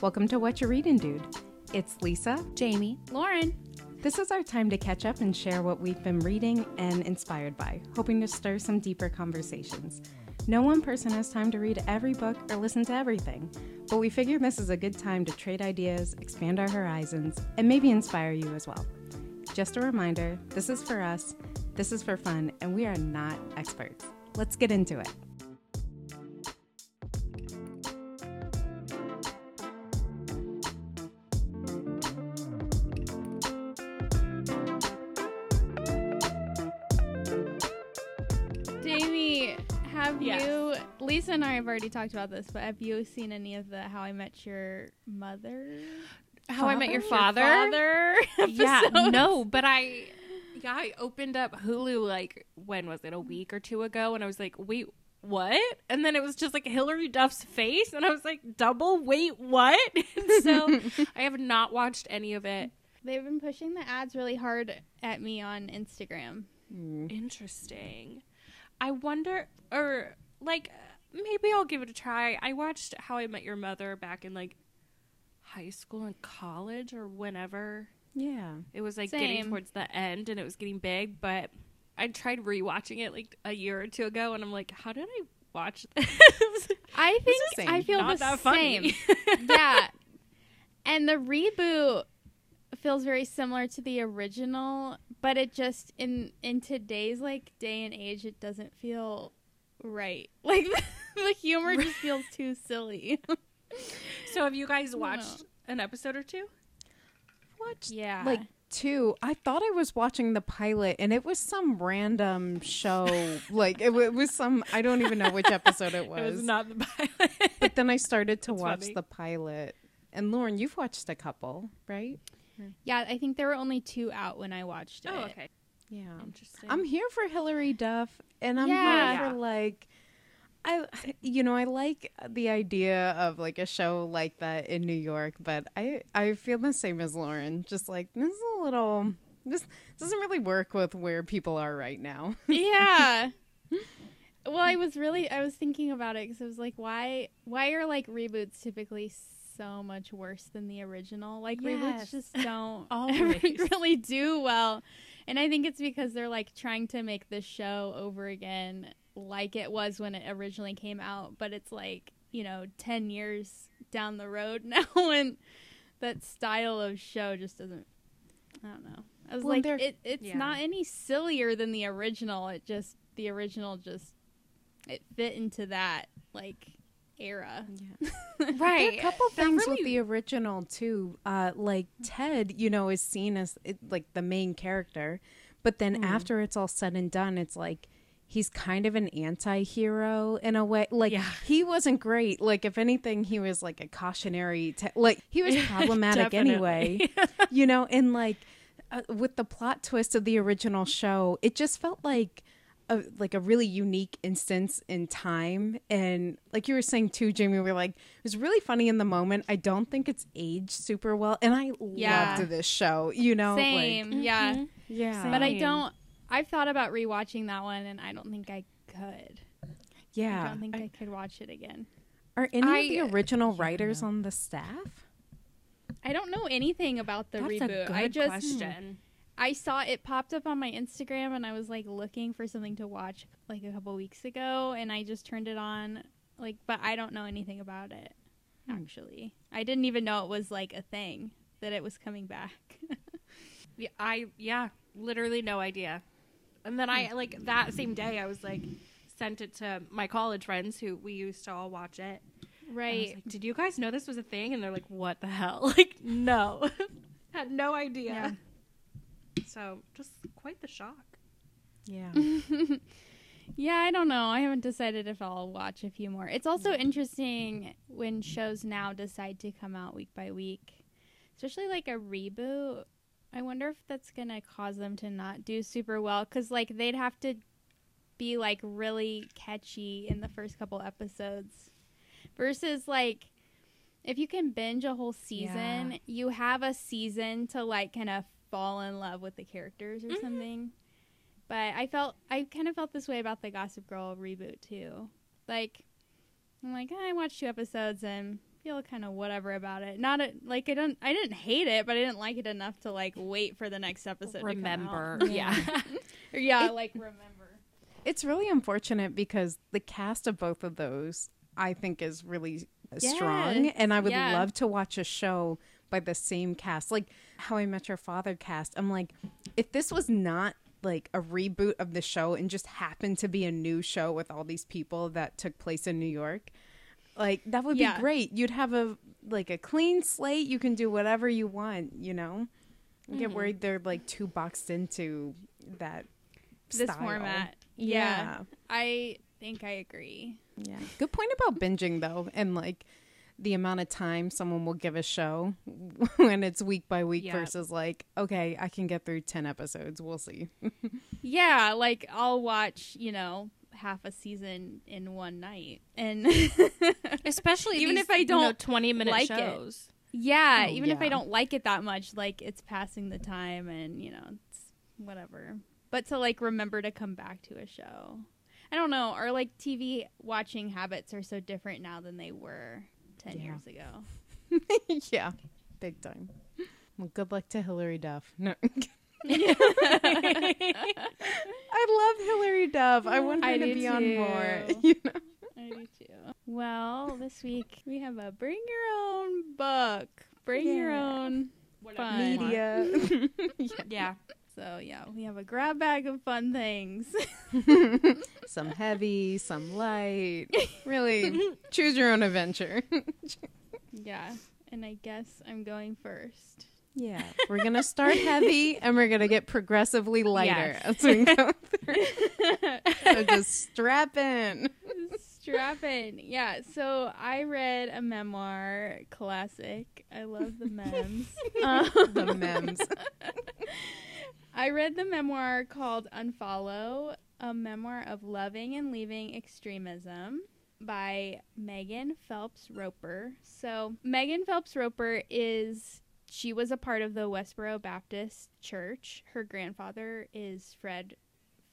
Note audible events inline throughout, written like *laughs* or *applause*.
Welcome to What You're Reading, Dude. It's Lisa. Jamie. Lauren. This is our time to catch up and share what we've been reading and inspired by, hoping to stir some deeper conversations. No one person has time to read every book or listen to everything, but we figure this is a good time to trade ideas, expand our horizons, and maybe inspire you as well. Just a reminder this is for us, this is for fun, and we are not experts. Let's get into it. Have already talked about this, but have you seen any of the How I Met Your Mother? How I Met Your Father? Father. *laughs* yeah, no, but I yeah, I opened up Hulu like when was it? A week or two ago and I was like, "Wait, what?" And then it was just like Hilary Duff's face and I was like, "Double wait, what?" *laughs* so *laughs* I have not watched any of it. They've been pushing the ads really hard at me on Instagram. Interesting. I wonder or like maybe I'll give it a try. I watched How I Met Your Mother back in like high school and college or whenever. Yeah. It was like getting towards the end and it was getting big, but I tried rewatching it like a year or two ago and I'm like, how did I watch this? *laughs* I think same. I feel Not the same. *laughs* yeah. And the reboot feels very similar to the original, but it just in in today's like day and age it doesn't feel right. *laughs* Like the humor just *laughs* feels too silly. so have you guys watched an episode or two? Watched yeah. like two. I thought I was watching the pilot, and it was some random show. *laughs* like it, wa- it was some. I don't even know which episode it *laughs* was. It was not the pilot. but then I started to That's watch funny. the pilot. And Lauren, you've watched a couple, right? yeah, I think there were only two out when I watched oh, it. oh, okay. Yeah. Interesting. I'm here for Hilary Duff, and I'm Yeah. here for like. I, you know, I like the idea of like a show like that in New York, but I, I feel the same as Lauren. Just like this is a little, this doesn't really work with where people are right now. *laughs* yeah. Well, I was really I was thinking about it because I was like, why why are like reboots typically so much worse than the original? Like Yes. reboots just don't *laughs* *laughs* really do well, and I think it's because they're like trying to make the show over again like it was when it originally came out, but it's like you know ten years down the road *laughs* now, and that style of show just doesn't. I don't know. I was Well, like, it, it's Yeah. not any sillier than the original. It just the original just it fit into that like era. *laughs* There are right. a couple things really- with the original too. Uh, like Ted, you know, is seen as it, like the main character, but then Hmm. after it's all said and done, it's like he's kind of an anti-hero in a way. Like Yeah. he wasn't great. Like if anything, he was like a cautionary. Te- like he was *laughs* problematic anyway. *laughs* You know, and like uh, with the plot twist of the original show, it just felt like a, like a really unique instance in time. And like you were saying too, Jamie, we are like, it was really funny in the moment. I don't think it's aged super well. And I Yeah. loved this show, you know? like- Same, yeah. Mhm. yeah. But I don't. I've thought about rewatching that one, and I don't think I could. Yeah, I don't think I, could watch it again. Are any I- of the original writers on the staff? I don't know anything about the That's reboot. a good I just question. I saw it popped up on my Instagram, and I was like looking for something to watch like a couple weeks ago, and I just turned it on. Like, but I don't know anything about it. Hmm. Actually, I didn't even know it was like a thing that it was coming back. *laughs* Yeah, I yeah, literally no idea. And then I like that same day I was like sent it to my college friends who we used to all watch it. Right. like, Did you guys know this was a thing? And they're like, "What the hell?" *laughs* Like, no, *laughs* had no idea. So just quite the shock. Yeah. *laughs* Yeah, I don't know. I haven't decided if I'll watch a few more. It's also interesting when shows now decide to come out week by week, especially like a reboot. I wonder if that's going to cause them to not do super well cuz like they'd have to be like really catchy in the first couple episodes versus like if you can binge a whole season, Yeah. you have a season to like kind of fall in love with the characters or Mhm. something. But I felt I kind of felt this way about the Gossip Girl reboot too. Like I'm like, "Ah, I watched two episodes and feel kind of whatever about it. Not a, like I don't I didn't hate it, but I didn't like it enough to like wait for the next episode. Remember, out. *laughs* yeah. *laughs* Yeah, It- like remember. It's really unfortunate because the cast of both of those I think is really uh, strong and I would yeah. love to watch a show by the same cast. Like How I Met Your Father cast. I'm like if this was not like a reboot of the show and just happened to be a new show with all these people that took place in New York, like that would Yeah. be great. You'd have a like a clean slate. You can do whatever you want, you know? I get mm-hmm. worried they're like too boxed into that This style. format. Yeah. yeah. I think I agree. Yeah. Good point about binging though, and like the amount of time someone will give a show *laughs* when it's week by week Yeah. versus like, okay, I can get through 10 episodes. We'll see. *laughs* Yeah, like I'll watch, you know, half a season in one night. And *laughs* Especially Even these, if I you know, don't twenty minute like it. shows. yeah, Oh, even if I don't like it that much, like it's passing the time and, you know, it's whatever. But to like remember to come back to a show. I don't know, our like TV watching habits are so different now than they were 10 Yeah. years ago. *laughs* yeah. Big time. Well, good luck to Hilary Duff. No. *laughs* *laughs* I love Hilary Duff. I want her I to do be on more. *laughs* You know? I do too. Well, this week we have a bring your own book. Bring your own fun. Media. *laughs* Yeah. So yeah, we have a grab bag of fun things. some heavy, some light. Really, choose your own adventure. yeah. And I guess I'm going first. Yeah, *laughs* we're gonna start heavy and we're gonna get progressively lighter Yes. as we go *laughs* through. so just strap in. Strap in. Yeah, so I read a memoir classic. I love the memes. um, *laughs* The memes. I read the memoir called Unfollow, a memoir of loving and leaving extremism by Megan Phelps Roper. So, Megan Phelps Roper is she was a part of the Westboro Baptist Church. Her grandfather is Fred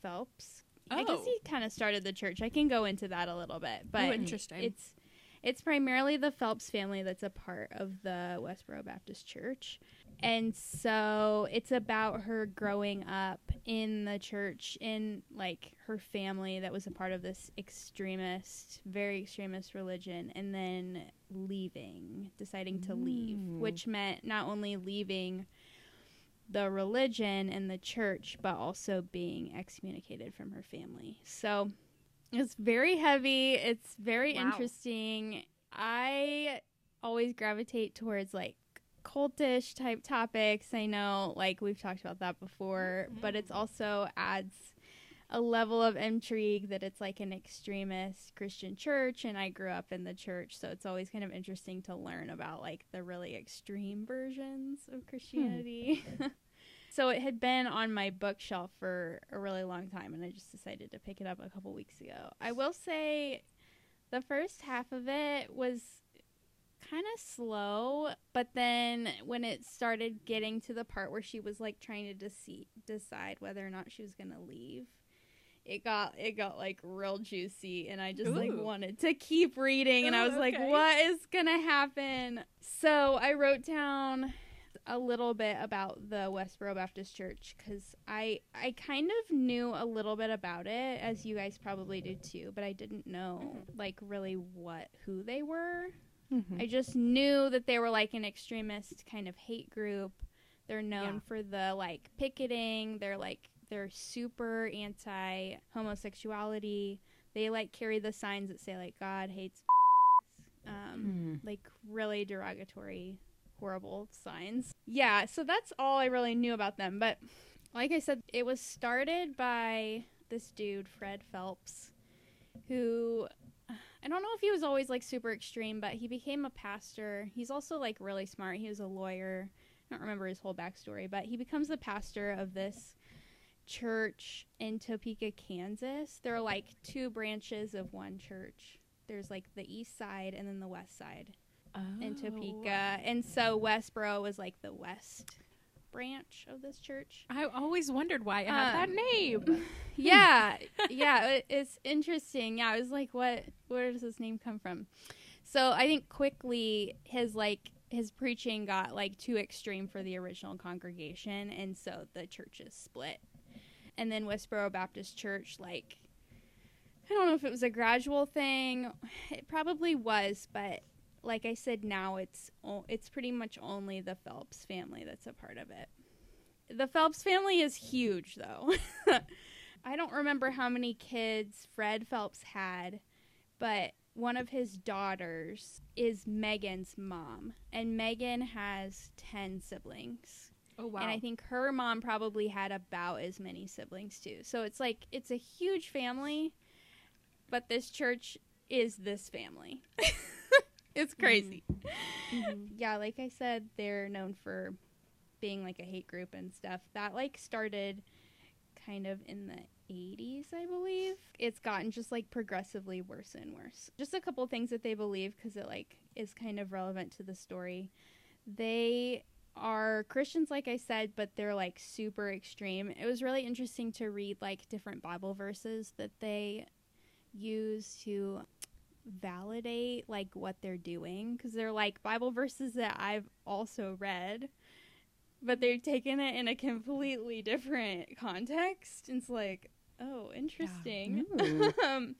Phelps. Oh. I guess Oh. he kind of started the church. I can go into that a little bit, but Oh, interesting. it's it's primarily the Phelps family that's a part of the Westboro Baptist Church. And so it's about her growing up in the church in like her family that was a part of this extremist, very extremist religion and then leaving, deciding to leave, Mm. which meant not only leaving the religion and the church, but also being excommunicated from her family. So it's very heavy. It's very Wow. interesting. I always gravitate towards like cultish type topics. I know like we've talked about that before, but it's mm-hmm. also adds a level of intrigue that it's like an extremist Christian church and I grew up in the church, so it's always kind of interesting to learn about like the really extreme versions of Christianity. Hmm. *laughs* so it had been on my bookshelf for a really long time and I just decided to pick it up a couple weeks ago. I will say the first half of it was kind of slow, but then when it started getting to the part where she was like trying to dece- decide whether or not she was going to leave, it got it got like real juicy and I just like wanted to keep reading and I Ooh, was oh, like what is going to happen? So I wrote down a little bit about the Westboro Baptist Church cuz I I kind of knew a little bit about it as you guys probably do too, but I didn't know mm-hmm. like really what who they were. Mhm. I just knew that they were like an extremist kind of hate group. They're known Yeah. for the like picketing. They're like they're super anti homosexuality. They like carry the signs that say like God hates *laughs* um Mm. like really derogatory horrible signs. Yeah, so that's all I really knew about them, but like I said it was started by this dude Fred Phelps who I don't know if he was always like super extreme, but he became a pastor. He's also like really smart. He was a lawyer. I don't remember his whole backstory, but he becomes the pastor of this church in Topeka, Kansas. There are like two branches of one church. There's like the east side and then the west side in Oh. Topeka. And so Westboro was like the west branch of this church. I always wondered why it had that Um, name. *laughs* yeah, *laughs* yeah, it, it's interesting. Yeah, I was like, what? Where does this name come from? So I think quickly his like his preaching got like too extreme for the original congregation, and so the churches split. And then Westboro Baptist Church, like, I don't know if it was a gradual thing. It probably was, but like I said, now it's o- it's pretty much only the Phelps family that's a part of it. The Phelps family is huge, though. *laughs* I don't remember how many kids Fred Phelps had, but one of his daughters is Megan's mom, and Megan has 10 siblings. Oh wow. And I think her mom probably had about as many siblings too. So it's like it's a huge family, but this church is this family. *laughs* it's crazy. Mhm. Yeah, like I said, they're known for being like a hate group and stuff. That like started kind of in the 80s, I believe. It's gotten just like progressively worse and worse. Just a couple things that they believe cuz it like is kind of relevant to the story. They are Christians like I said, but they're like super extreme. It was really interesting to read like different Bible verses that they use to validate like what they're doing because they're like Bible verses that I've also read, but they're taking it in a completely different context. It's like, oh, interesting. Ooh. *laughs* um,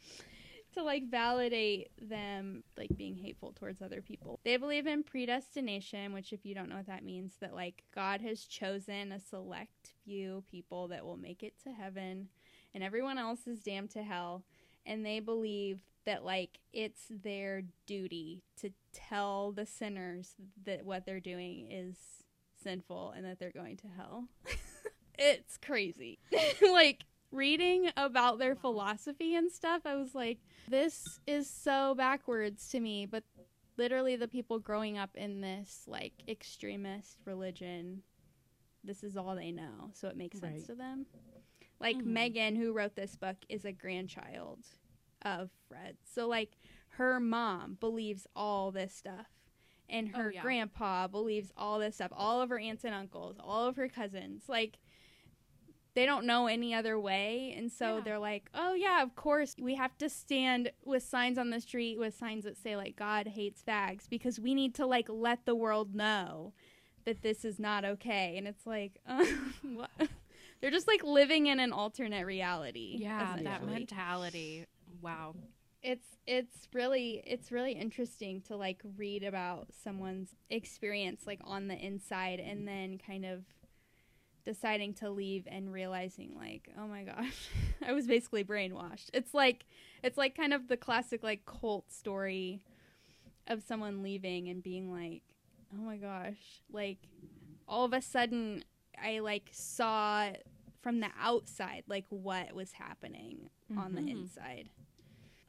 to like validate them like being hateful towards other people. They believe in predestination, which if you don't know what that means, that like God has chosen a select few people that will make it to heaven and everyone else is damned to hell. And they believe that like it's their duty to tell the sinners that what they're doing is sinful and that they're going to hell. *laughs* it's crazy. *laughs* like reading about their philosophy and stuff, I was like, this is so backwards to me. But literally, the people growing up in this like extremist religion, this is all they know. So it makes sense Right. to them. Like Mhm. Megan, who wrote this book, is a grandchild of Fred. So like her mom believes all this stuff. And Oh, her yeah. grandpa believes all this stuff. All of her aunts and uncles, all of her cousins. Like they don't know any other way. And so Yeah. they're like, oh, yeah, of course, we have to stand with signs on the street with signs that say, like, God hates fags because we need to, like, let the world know that this is not okay. And it's like, uh, *laughs* what? They're just like living in an alternate reality. yeah, that mentality. Wow. it's it's really it's really interesting to like read about someone's experience like on the inside and then kind of deciding to leave and realizing like oh my gosh *laughs* i was basically brainwashed it's like it's like kind of the classic like cult story of someone leaving and being like oh my gosh like all of a sudden i like saw from the outside like what was happening on the Mhm. inside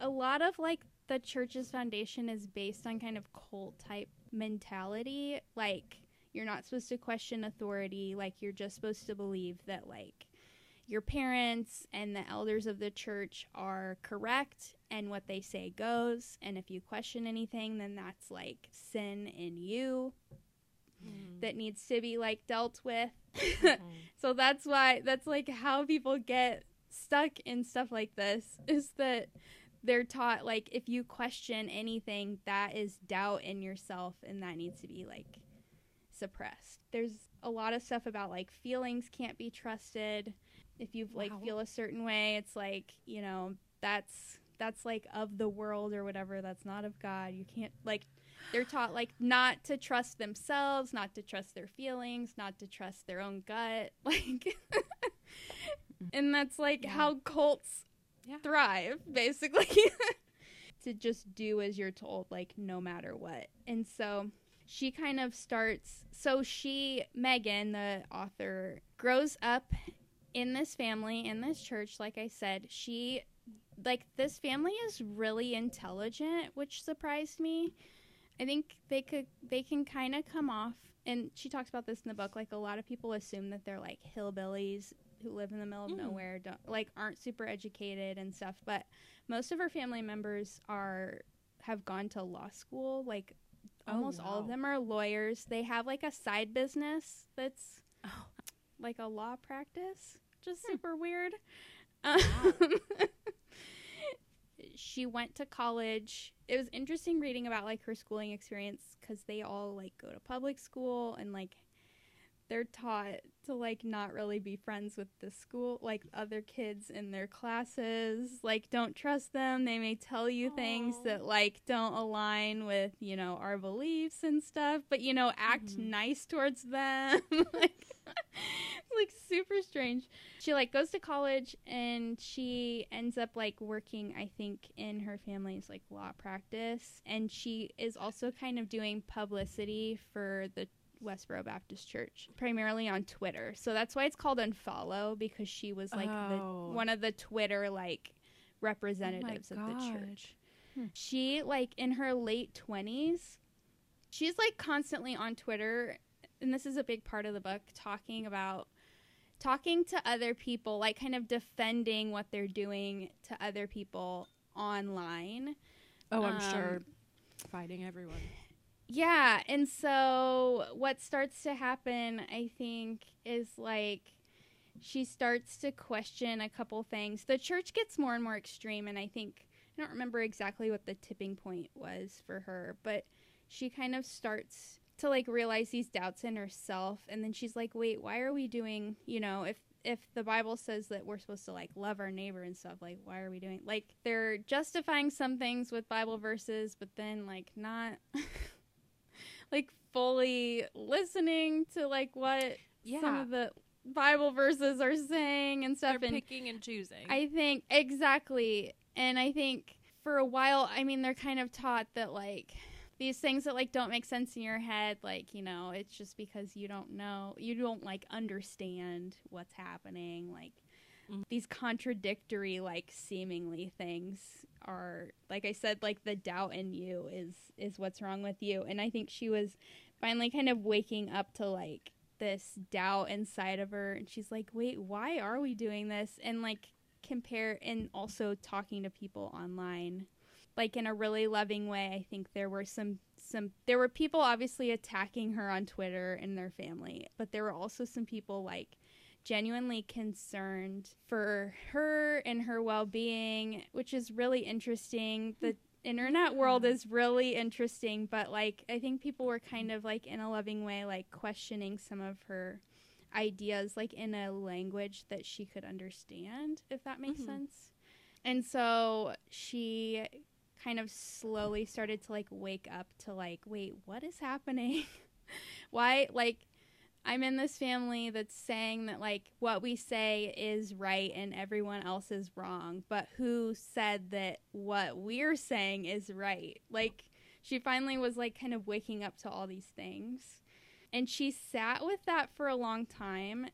a lot of like the church's foundation is based on kind of cult type mentality like you're not supposed to question authority like you're just supposed to believe that like your parents and the elders of the church are correct and what they say goes and if you question anything then that's like sin in you Mm. that needs to be like dealt with Mhm. *laughs* so that's why that's like how people get stuck in stuff like this is that they're taught like if you question anything that is doubt in yourself and that needs to be like suppressed. There's a lot of stuff about like feelings can't be trusted. If you like Wow. feel a certain way, it's like, you know, that's that's like of the world or whatever, that's not of God. You can't like they're taught like not to trust themselves, not to trust their feelings, not to trust their own gut. *laughs* Like *laughs* and that's like Yeah. how cults Yeah. thrive, *laughs* basically. *laughs* to just do as you're told, like no matter what. And so she kind of starts so she Megan, the author, grows up in this family, in this church, like I said, she like this family is really intelligent, which surprised me. I think they could they can kind of come off and she talks about this in the book like a lot of people assume that they're like hillbillies who live in the middle of Mm. nowhere don't like aren't super educated and stuff but most of her family members are have gone to law school like Oh, almost all of them are lawyers they have like a side business that's Oh. like a law practice just Hmm. super weird Wow. *laughs* she went to college. It was interesting reading about like her schooling experience because they all like go to public school and like they're taught to like not really be friends with the school like other kids in their classes. Like don't trust them. They may tell you things that like don't align with you know our beliefs and stuff but you know act Mhm. nice towards them. *laughs* Like *laughs* like super strange. She like goes to college and she ends up like working i think in her family's like law practice. And she is also kind of doing publicity for the Westboro Baptist Church, primarily on Twitter. So that's why it's called Unfollow because she was like Oh. the, one of the Twitter like representatives of the church. Hmm. She like in her late 20s, she's like constantly on Twitter and this is a big part of the book talking about talking to other people, like kind of defending what they're doing to other people online. Oh, I'm Um, sure. Fighting everyone. Yeah, and so what starts to happen, I think, is like she starts to question a couple things. The church gets more and more extreme, and I think I don't remember exactly what the tipping point was for her, but she kind of starts to like realize these doubts in herself, and then she's like, "Wait, why are we doing? You know, if if the Bible says that we're supposed to like love our neighbor and stuff, like why are we doing like they're justifying some things with Bible verses, but then like not *laughs* like fully listening to like what some of the Bible verses are saying and They're stuff. And picking and choosing. I think exactly, and I think for a while, I mean, they're kind of taught that like these things that like don't make sense in your head, like you know, it's just because you don't know, you don't like understand what's happening, like. Mhm. These contradictory, like seemingly things are, like I said, like the doubt in you is is what's wrong with you, and I think she was finally kind of waking up to like this doubt inside of her. And she's like wait why are we doing this? And like compare and also talking to people online like in a really loving way. I think there were some some there were people obviously attacking her on twitter and their family but there were also some people like genuinely concerned for her and her well-being which is really interesting. The internet world is really interesting but like i think people were kind of like in a loving way like questioning some of her ideas like in a language that she could understand if that makes Mhm. sense. And so she kind of slowly started to like wake up to like wait what is happening? *laughs* Why like i'm in this family that's saying that like what we say is right and everyone else is wrong but who said that what we're saying is right? Like she finally was like kind of waking up to all these things. And she sat with that for a long time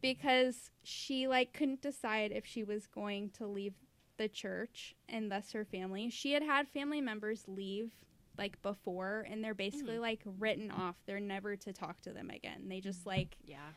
because she like couldn't decide if she was going to leave the church and thus her family. She had had family members leave like before and they're basically mm. like written off. They're never to talk to them again. They just mm-hmm. like yeah.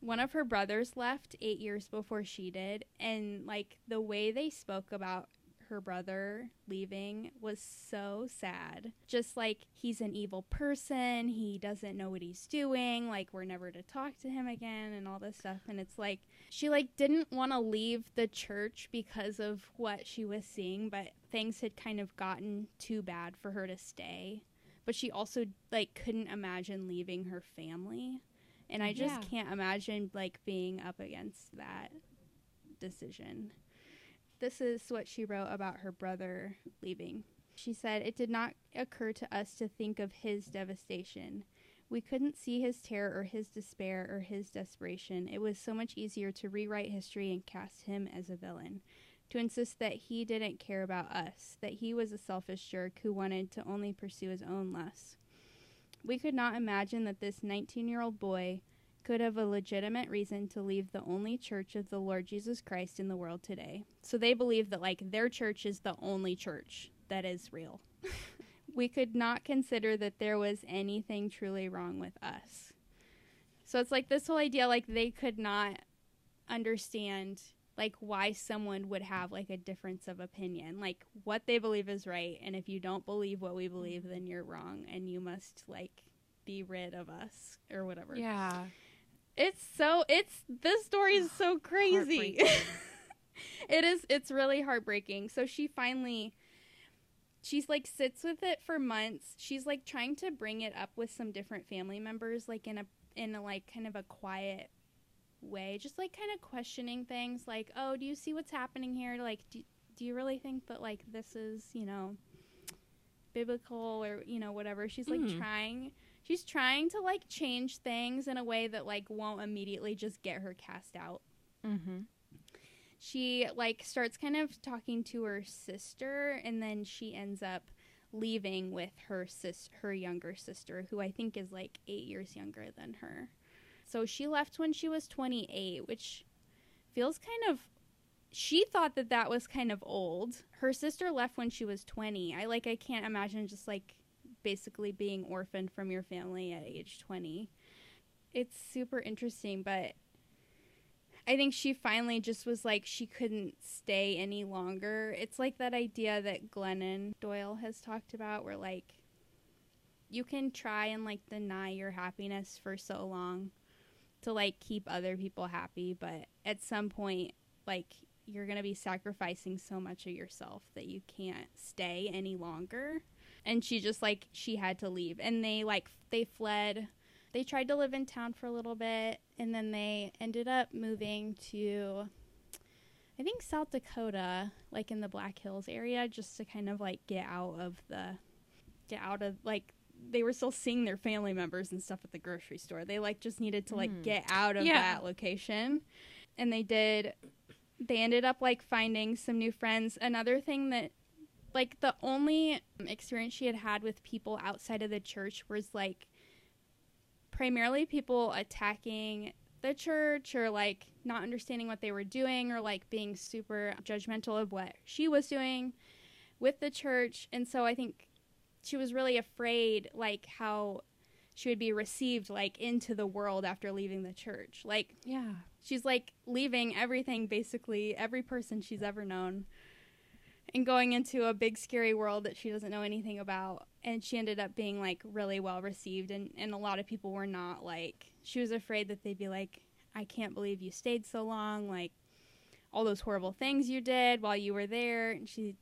one of her brothers left eight years before she did and like the way they spoke about her brother leaving was so sad. Just like he's an evil person. He doesn't know what he's doing. Like we're never to talk to him again and all this stuff. And it's like she like didn't want to leave the church because of what she was seeing but things had kind of gotten too bad for her to stay. But she also like couldn't imagine leaving her family. And I just Yeah. can't imagine like being up against that decision. This is what she wrote about her brother leaving. She said, It did not occur to us to think of his devastation. We couldn't see his terror or his despair or his desperation. It was so much easier to rewrite history and cast him as a villain. To insist that he didn't care about us, that he was a selfish jerk who wanted to only pursue his own lusts. We could not imagine that this 19 year old boy could have a legitimate reason to leave the only church of the Lord Jesus Christ in the world today. So they believe that, like, their church is the only church that is real. *laughs* we could not consider that there was anything truly wrong with us. So it's like this whole idea, like, they could not understand like why someone would have like a difference of opinion like what they believe is right and if you don't believe what we believe then you're wrong and you must like be rid of us or whatever Yeah. It's so it's this story is so *sighs* crazy *laughs* it is it's really heartbreaking. So she finally she's like sits with it for months. She's like trying to bring it up with some different family members like in a in a like kind of a quiet way, just like kind of questioning things like, "Oh, do you see what's happening here? Like do, do you really think that like this is, you know, biblical or, you know, whatever?" She's like Mhm. trying she's trying to like change things in a way that like won't immediately just get her cast out. Mm-hmm. she like starts kind of talking to her sister and then she ends up leaving with her sis her younger sister who i think is like eight years younger than her. So she left when she was 28 which feels kind of she thought that that was kind of old. Her sister left when she was 20 i like i can't imagine just like basically being orphaned from your family at age 20 it's super interesting but I think she finally just was like she couldn't stay any longer. It's like that idea that Glennon Doyle has talked about where like you can try and like deny your happiness for so long to like keep other people happy, but at some point like you're going to be sacrificing so much of yourself that you can't stay any longer. And she just like she had to leave and they like they fled they tried to live in town for a little bit and then they ended up moving to I think South Dakota, like in the Black Hills area, just to kind of like get out of the get out of like they were still seeing their family members and stuff at the grocery store. They like just needed to like Mm. get out of Yeah. that location. And they did they ended up like finding some new friends. Another thing that like the only experience she had had with people outside of the church was like primarily people attacking the church or like not understanding what they were doing or like being super judgmental of what she was doing with the church. And so i think she was really afraid like how she would be received like into the world after leaving the church. Like Yeah. she's like leaving everything basically every person she's ever known and going into a big scary world that she doesn't know anything about. And she ended up being like really well received and, and a lot of people were not like she was afraid that they'd be like i can't believe you stayed so long like all those horrible things you did while you were there. And she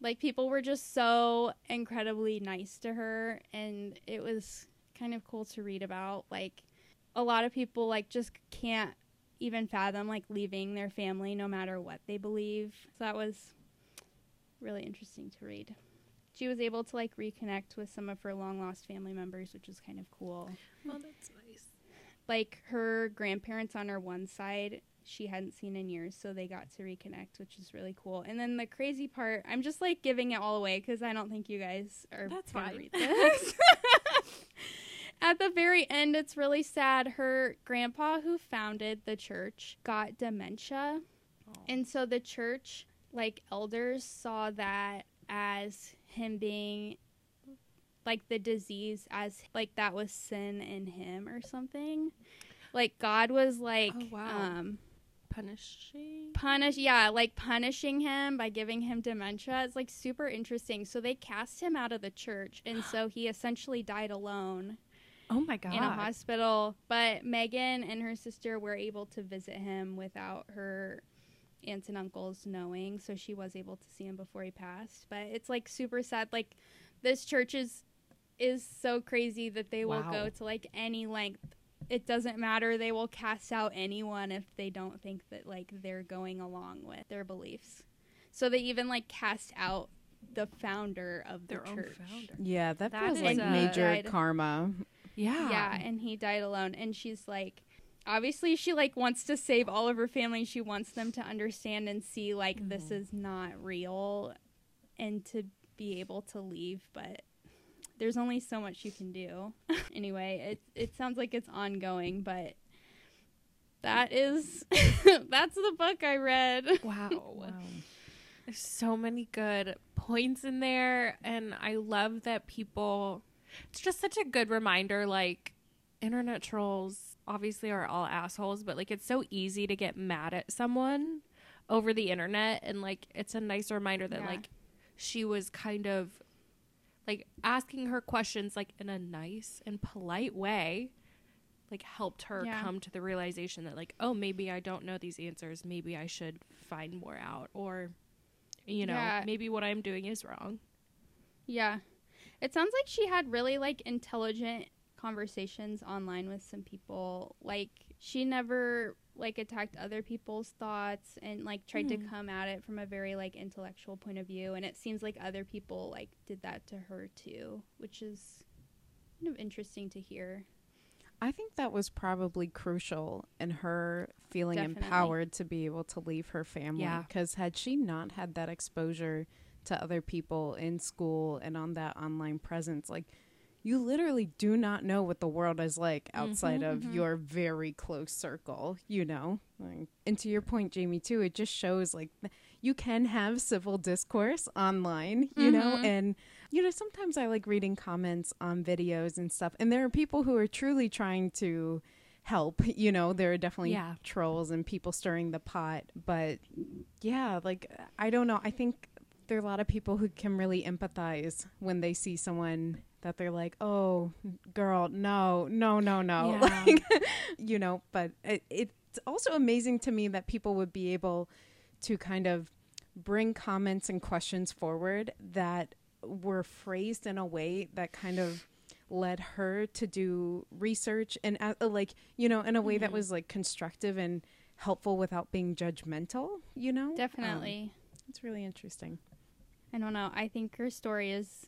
like people were just so incredibly nice to her and it was kind of cool to read about like a lot of people like just can't even fathom like leaving their family no matter what they believe. So that was really interesting to read. She was able to like reconnect with some of her long lost family members which was kind of cool. Well, that's nice. like her grandparents on her one side she hadn't seen in years so they got to reconnect which is really cool. And then the crazy part i'm just like giving it all away because i don't think you guys are That's fine. read this. *laughs* At the very end it's really sad. Her grandpa who founded the church got dementia. And so the church like elders saw that as him being like the disease as like that was sin in him or something like god was like Oh, wow. um Punishing. punish yeah like punishing him by giving him dementia it's like super interesting so they cast him out of the church and so he essentially died alone Oh my god. in a hospital. But Megan and her sister were able to visit him without her aunts and uncles knowing, so she was able to see him before he passed. But it's like super sad. Like this church is is so crazy that they will go to like any length. It doesn't matter. They will cast out anyone if they don't think that like they're going along with their beliefs. So they even like cast out the founder of the Their own church. founder. Yeah, that, That feels is, like major died. karma. Yeah. Yeah, and he died alone. And she's like, obviously, she like wants to save all of her family. She wants them to understand and see like this mm-hmm. is not real, and to be able to leave. But there's only so much you can do. *laughs* anyway, it it sounds like it's ongoing, but that is *laughs* that's the book I read. *laughs* Wow. There's so many good points in there and I love that people it's just such a good reminder like internet trolls obviously are all assholes but like it's so easy to get mad at someone over the internet and like it's a nice reminder that Yeah. like she was kind of like asking her questions like in a nice and polite way like helped her Yeah. come to the realization that like oh maybe I don't know these answers maybe I should find more out or you know Yeah. maybe what I'm doing is wrong Yeah. It sounds like she had really like intelligent conversations online with some people. Like she never like attacked other people's thoughts and like tried to Mhm. come at it from a very like intellectual point of view and it seems like other people like did that to her too, which is kind of interesting to hear. I think that was probably crucial in her feeling Definitely. empowered to be able to leave her family. Yeah. Because had she not had that exposure to other people in school and on that online presence, like you literally do not know what the world is like outside Mhm, of mhm. your very close circle, you know? Like, and to your point, Jamie, too, it just shows like you can have civil discourse online, you know? Mhm. And, you know, sometimes I like reading comments on videos and stuff, and there are people who are truly trying to help, you know? There are definitely Yeah. trolls and people stirring the pot, but yeah, like, I don't know. I think there are a lot of people who can really empathize when they see someone that they're like, oh, girl, no, no, no, no. *laughs* Yeah. Like, you know, but it, it's also amazing to me that people would be able to kind of bring comments and questions forward that were phrased in a way that kind of led her to do research and uh, like you know in a way that Mhm. was like constructive and helpful without being judgmental you know Um, Definitely. it's really interesting I don't know. I think her story is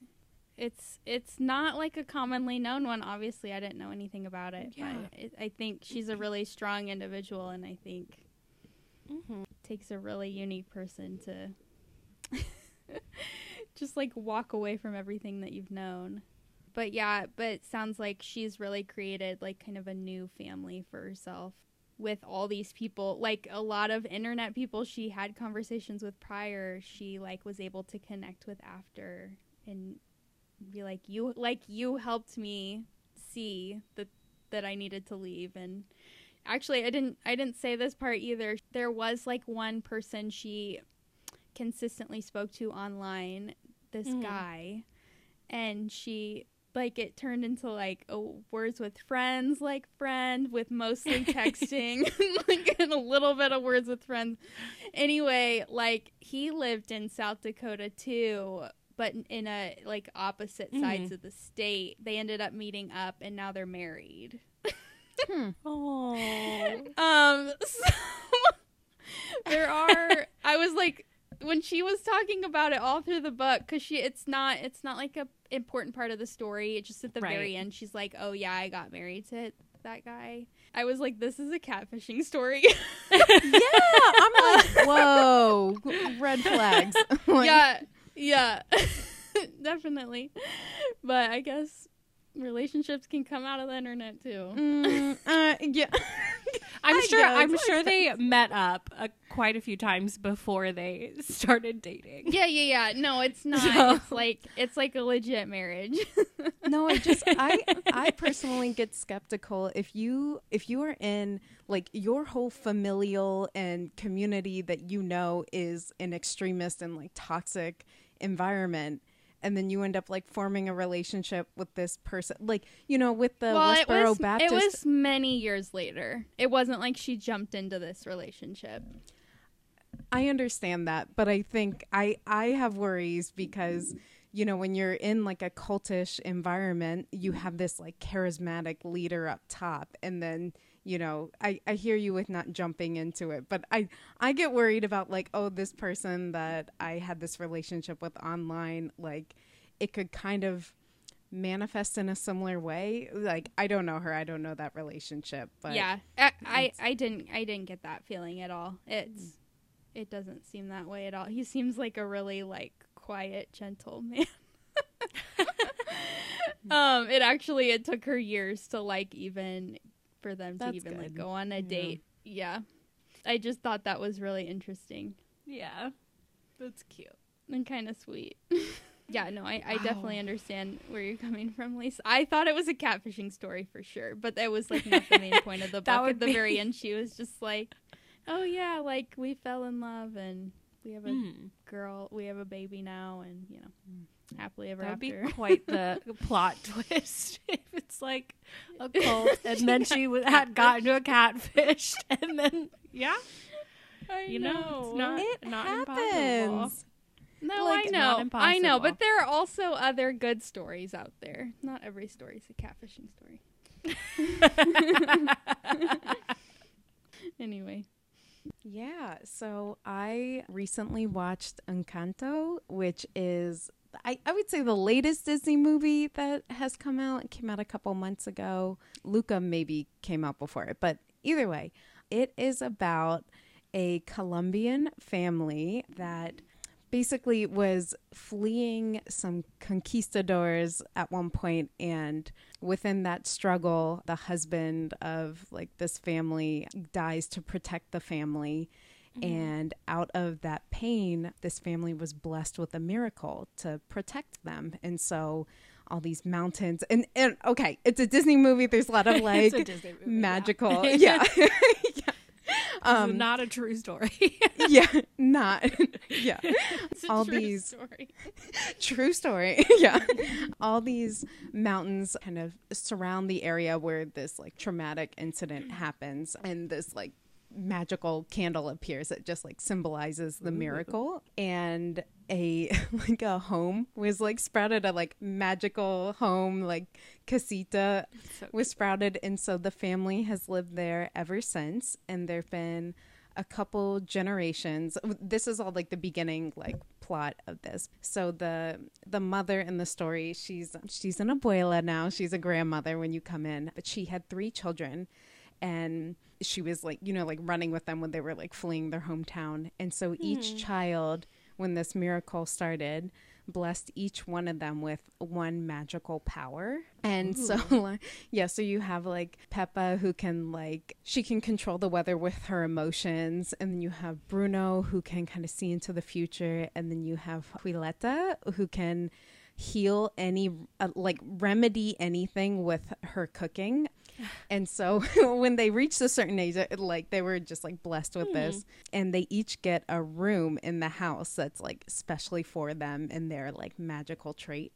it's it's not like a commonly known one. Obviously, I didn't know anything about it. Yeah. But it, I think she's a really strong individual, and I think mm-hmm. it takes a really unique person to *laughs* just like walk away from everything that you've known. But yeah, but it sounds like she's really created like kind of a new family for herself with all these people like a lot of internet people she had conversations with prior she like was able to connect with after and be like you like you helped me see that that I needed to leave. And actually I didn't I didn't say this part either. There was like one person she consistently spoke to online this Mhm. guy. And she like it turned into like a words with friends like friend with mostly *laughs* texting *laughs* like and a little bit of words with friends. Anyway like he lived in south dakota too but in a like opposite sides Mhm. of the state they ended up meeting up and now they're married. *laughs* Oh um *laughs* so there are i was like when she was talking about it all through the book because she it's not it's not like a important part of the story. It's just at the very end she's like oh yeah i got married to that guy. I was like this is a catfishing story. *laughs* Yeah i'm like whoa red flags. Like, yeah yeah *laughs* definitely. But i guess relationships can come out of the internet too. Mm, *laughs* uh, yeah. *laughs* I'm I sure guess, I'm I sure they met up uh, quite a few times before they *laughs* started dating. Yeah yeah yeah. No it's not. So- it's like it's like a legit marriage. No i just i i personally get skeptical if you if you are in like your whole familial and community that you know is an extremist and like toxic environment and then you end up like forming a relationship with this person like you know with the well, it westboro was, baptist it was many years later. It wasn't like she jumped into this relationship. I understand that, but I think I I have worries because you know when you're in like a cultish environment, you have this like charismatic leader up top, and then you know I I hear you with not jumping into it, but I I get worried about like oh this person that I had this relationship with online, like it could kind of manifest in a similar way like i don't know her i don't know that relationship but yeah, I, I I didn't I didn't get that feeling at all. It's it doesn't seem that way at all. He seems like a really like quiet, gentle *laughs* man. *laughs* um, it actually it took her years to like even for them to That's even like go on a Yeah. date. Yeah. I just thought that was really interesting yeah that's cute and kind of sweet. *laughs* yeah, no, I, I Wow. definitely understand where you're coming from, Lisa. I thought it was a catfishing story for sure, but that was like not the main *laughs* point of the book. At the be- very end, she was just like, "Oh yeah, like we fell in love and we have a Mm. girl, we have a baby now, and you know." Happily ever That'd be *laughs* quite the plot *laughs* twist *laughs* if it's like a cult, and then she w- had gotten to a catfish, and then yeah, I you know, it's not It not happens. impossible. No, Like, I know, I know, but there are also other good stories out there. Not every story is a catfishing story. anyway, Yeah, so I recently watched Encanto, which is I, I would say the latest Disney movie that has come out. Came out a couple months ago. Luca maybe came out before it, but either way, it is about a Colombian family that basically was fleeing some conquistadors at one point and within that struggle the husband of like this family dies to protect the family and out of that pain this family was blessed with a miracle to protect them and so all these mountains and, and okay it's a disney movie there's a lot of like *laughs* It's a Disney movie, yeah. magical *laughs* yeah, yeah. *laughs* Um, not a true story. yeah not yeah it's a All true these- story. True story. yeah. All these mountains kind of surround the area where this like traumatic incident happens and this like magical candle appears that just like symbolizes the miracle. And a *laughs* like a home was like sprouted a like magical home like casita So was sprouted. And so the family has lived there ever since. And there've been a couple generations. This is all like the beginning like plot of this. So the the mother in the story she's she's an abuela now. She's a grandmother when you come in. But she had three children. And she was like you know like running with them when they were like fleeing their hometown. And so each child when this miracle started blessed each one of them with one magical power. And so *laughs* yeah so you have like pepa who can like she can control the weather with her emotions. And then you have bruno who can kind of see into the future. And then you have julieta who can heal any uh, like remedy anything with her cooking and so *laughs* when they reached a certain age uh, like they were just like blessed with this. Mm-hmm. And they each get a room in the house that's like specially for them and their like magical trait.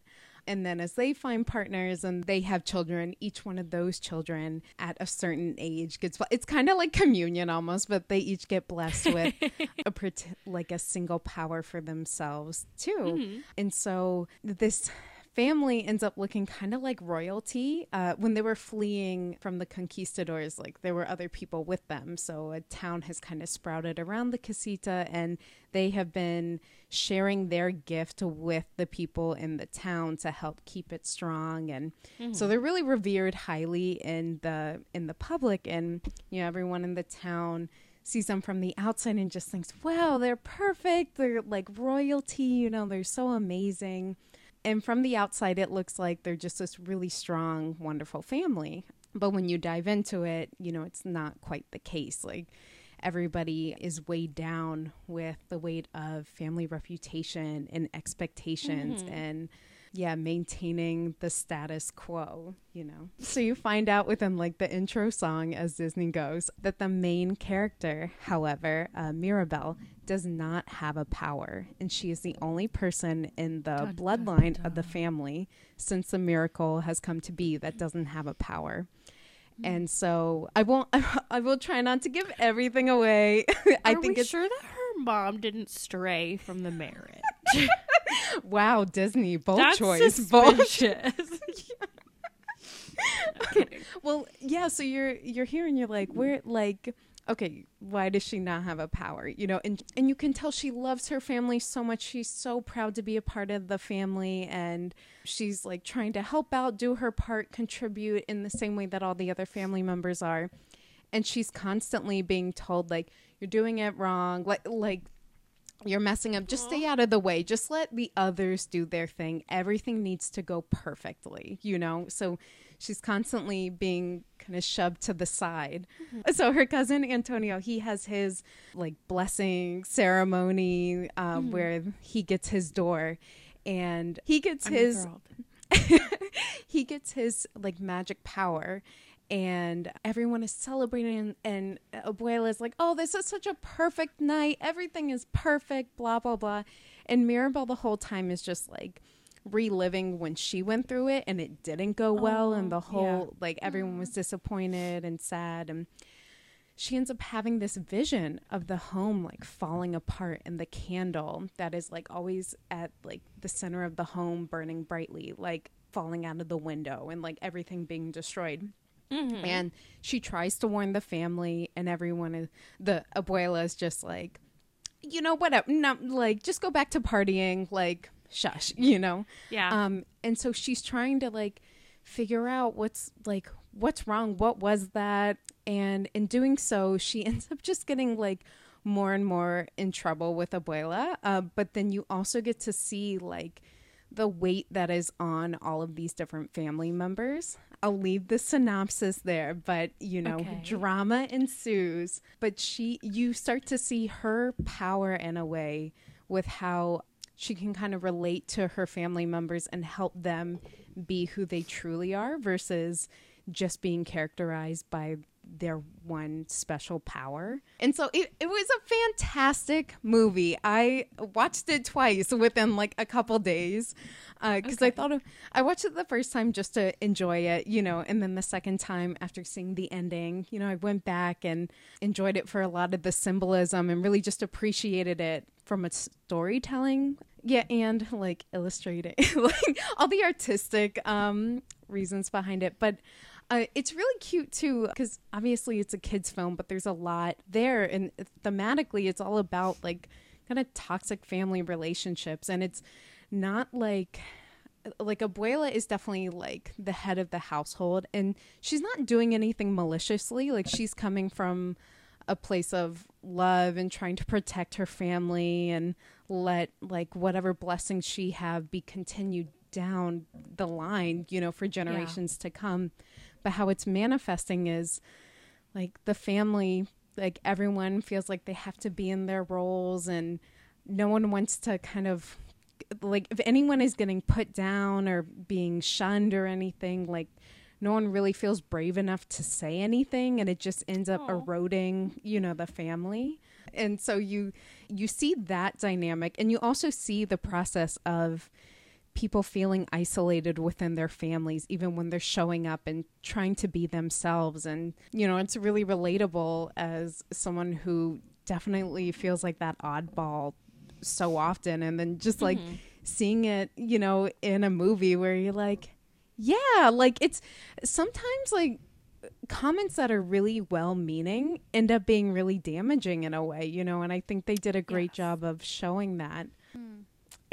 And then as they find partners and they have children each one of those children at a certain age gets it's kind of like communion almost but they each get blessed with *laughs* a like a single power for themselves too. Mm-hmm. And so this family ends up looking kind of like royalty uh, when they were fleeing from the conquistadors like there were other people with them. So a town has kind of sprouted around the casita and they have been sharing their gift with the people in the town to help keep it strong. And so they're really revered highly in the in the public. And you know everyone in the town sees them from the outside and just thinks wow they're perfect. They're like royalty you know they're so amazing and from the outside it looks like they're just this really strong wonderful family. But when you dive into it you know it's not quite the case. Like everybody is weighed down with the weight of family reputation and expectations mm-hmm. and yeah maintaining the status quo you know so you find out within like the intro song as disney goes that the main character however uh, mirabel does not have a power and she is the only person in the Dun, dun, bloodline of the family since the miracle has come to be that doesn't have a power and so I won't. *laughs* I will try not to give everything away. *laughs* I Are think we it's sure that her mom didn't stray from the marriage? *laughs* wow, Disney bold That's choice, bold. *laughs* suspicious. I'm. Well, yeah. So you're you're here and you're like, we're like, okay, why does she not have a power? You know, and and you can tell she loves her family so much. She's so proud to be a part of the family, and she's like trying to help out, do her part, contribute in the same way that all the other family members are. And she's constantly being told like you're doing it wrong, like like you're messing up. Just stay out of the way. Just let the others do their thing. Everything needs to go perfectly, you know? So she's constantly being kind of shoved to the side. So her cousin Antonio, he has his like blessing ceremony uh, where he gets his door and he gets I'm his *laughs* he gets his like magic power and everyone is celebrating and abuela is like oh this is such a perfect night. Everything is perfect blah blah blah. And mirabel the whole time is just like reliving when she went through it and it didn't go well and Oh, the whole yeah. like everyone was mm. disappointed and sad. And she ends up having this vision of the home like falling apart and the candle that is like always at like the center of the home burning brightly like falling out of the window and like everything being destroyed Mm-hmm. and she tries to warn the family and everyone is the abuela is just like you know whatever no like just go back to partying like shush *laughs* you know Yeah. um and so she's trying to like figure out what's like what's wrong what was that and in doing so she *laughs* ends up just getting like more and more in trouble with abuela uh, but then you also get to see like the weight that is on all of these different family members i'll leave the synopsis there but you know Okay. drama ensues but she you start to see her power in a way with how she can kind of relate to her family members and help them be who they truly are versus just being characterized by their one special power. And so it, it was a fantastic movie. I watched it twice within like a couple days because I thought of, I watched it the first time just to enjoy it, you know, and then the second time after seeing the ending, you know, I went back and enjoyed it for a lot of the symbolism and really just appreciated it from a storytelling yeah and like illustrating *laughs* like all the artistic um reasons behind it but uh, it's really cute too because obviously it's a kids film but there's a lot there. And thematically it's all about like kind of toxic family relationships. And it's not like like abuela is definitely like the head of the household. And she's not doing anything maliciously. Like she's coming from a place of love and trying to protect her family and let like whatever blessings she have be continued down the line you know for generations to come but how it's manifesting is like the family like everyone feels like they have to be in their roles and no one wants to kind of like if anyone is getting put down or being shunned or anything like no one really feels brave enough to say anything and it just ends up Aw. eroding you know the family and so you you see that dynamic and you also see the process of people feeling isolated within their families even when they're showing up and trying to be themselves. And you know it's really relatable as someone who definitely feels like that oddball so often. And then just like mm-hmm. seeing it you know in a movie where you're like yeah like it's sometimes like comments that are really well meaning end up being really damaging in a way you know and i think they did a great Yes. job of showing that hmm.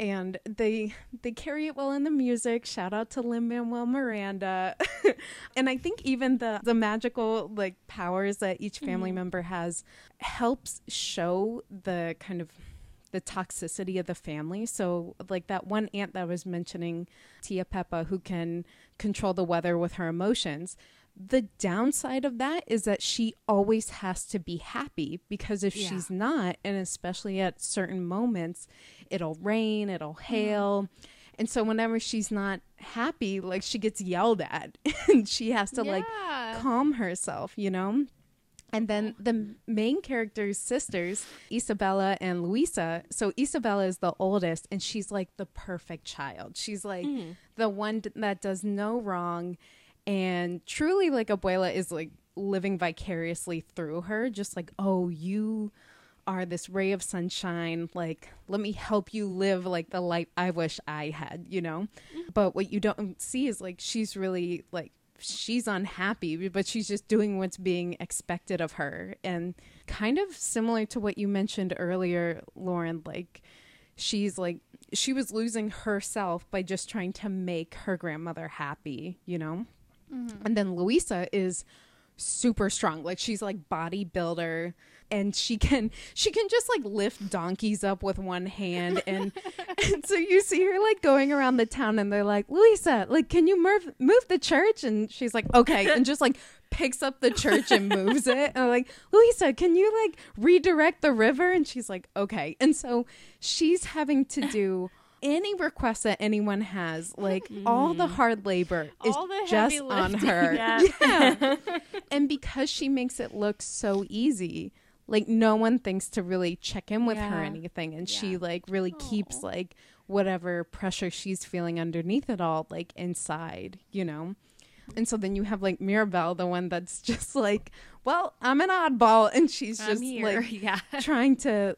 And they they carry it well in the music. Shout out to lin manuel miranda. *laughs* And i think even the the magical like powers that each family mm-hmm. member has helps show the kind of the toxicity of the family. So like that one aunt that I was mentioning tia pepa who can control the weather with her emotions the downside of that is that she always has to be happy because if Yeah. she's not and especially at certain moments it'll rain it'll mm-hmm. hail. And so whenever she's not happy like she gets yelled at *laughs* and she has to like calm herself you know? And then the main characters sisters isabela and luisa so isabela is the oldest and she's like the perfect child. She's like mm. the one that does no wrong and truly like abuela is like living vicariously through her just like oh you are this ray of sunshine. Like let me help you live like the life i wish i had you know? Mm-hmm. But what you don't see is like she's really like she's unhappy but she's just doing what's being expected of her. And kind of similar to what you mentioned earlier lauren like she's like she was losing herself by just trying to make her grandmother happy you know Mm-hmm. and then Luisa is super strong. Like she's like bodybuilder and she can she can just like lift donkeys up with one hand and *laughs* and so you see her like going around the town and they're like, "Luisa, like can you move move the church?" and she's like, "Okay." and just like picks up the church and moves it. And I'm like, "Luisa, can you like redirect the river?" and she's like, "Okay." And so she's having to do any request that anyone has, like all the hard labor is just heavy on her. Yeah. *laughs* Yeah. *laughs* and because she makes it look so easy, like no one thinks to really check in with her or anything. And she like really keeps like whatever pressure she's feeling underneath it all, like inside, you know? And so then you have like Mirabel, the one that's *laughs* just like, well, I'm an oddball. And she's I'm just here. like *laughs* yeah. trying to,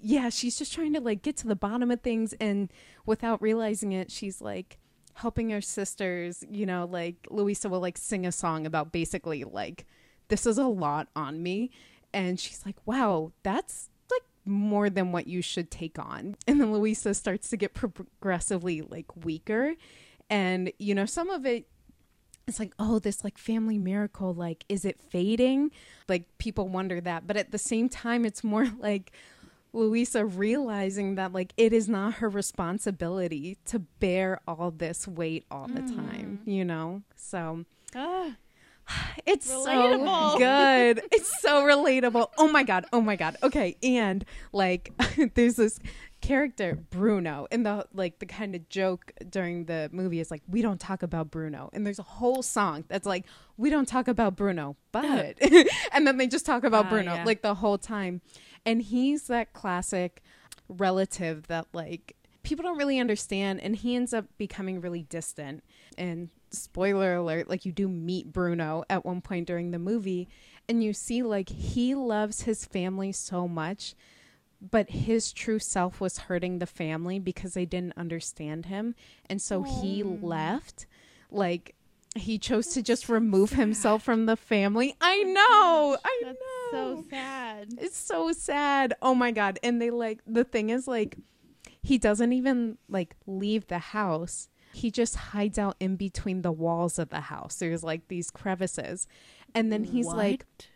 yeah, she's just trying to like get to the bottom of things. And without realizing it, she's like helping her sisters, you know, like Luisa will like sing a song about basically like, this is a lot on me. And she's like, wow, that's like more than what you should take on. And then Luisa starts to get progressively like weaker. And, you know, some of it it's like oh this like family miracle like is it fading like people wonder that but at the same time it's more *laughs* like luisa realizing that like it is not her responsibility to bear all this weight all the time you know so Ah, *sighs* it's Relatable. so good. *laughs* It's so relatable. Oh my god. Oh my god. Okay, and like *laughs* there's this character Bruno and the like the kind of joke during the movie is like we don't talk about Bruno. And there's a whole song that's like we don't talk about Bruno, but *laughs* and then they just talk about Ah, Bruno yeah. like the whole time. And he's that classic relative that like people don't really understand and he ends up becoming really distant and spoiler alert like you do meet Bruno at one point during the movie and you see like he loves his family so much but his true self was hurting the family because they didn't understand him and so he left like he chose to just remove himself from the family i know i know so sad. it's so sad. Oh my god. And they like the thing is like he doesn't even like leave the house. He just hides out in between the walls of the house. There's like these crevices. And then he's like What?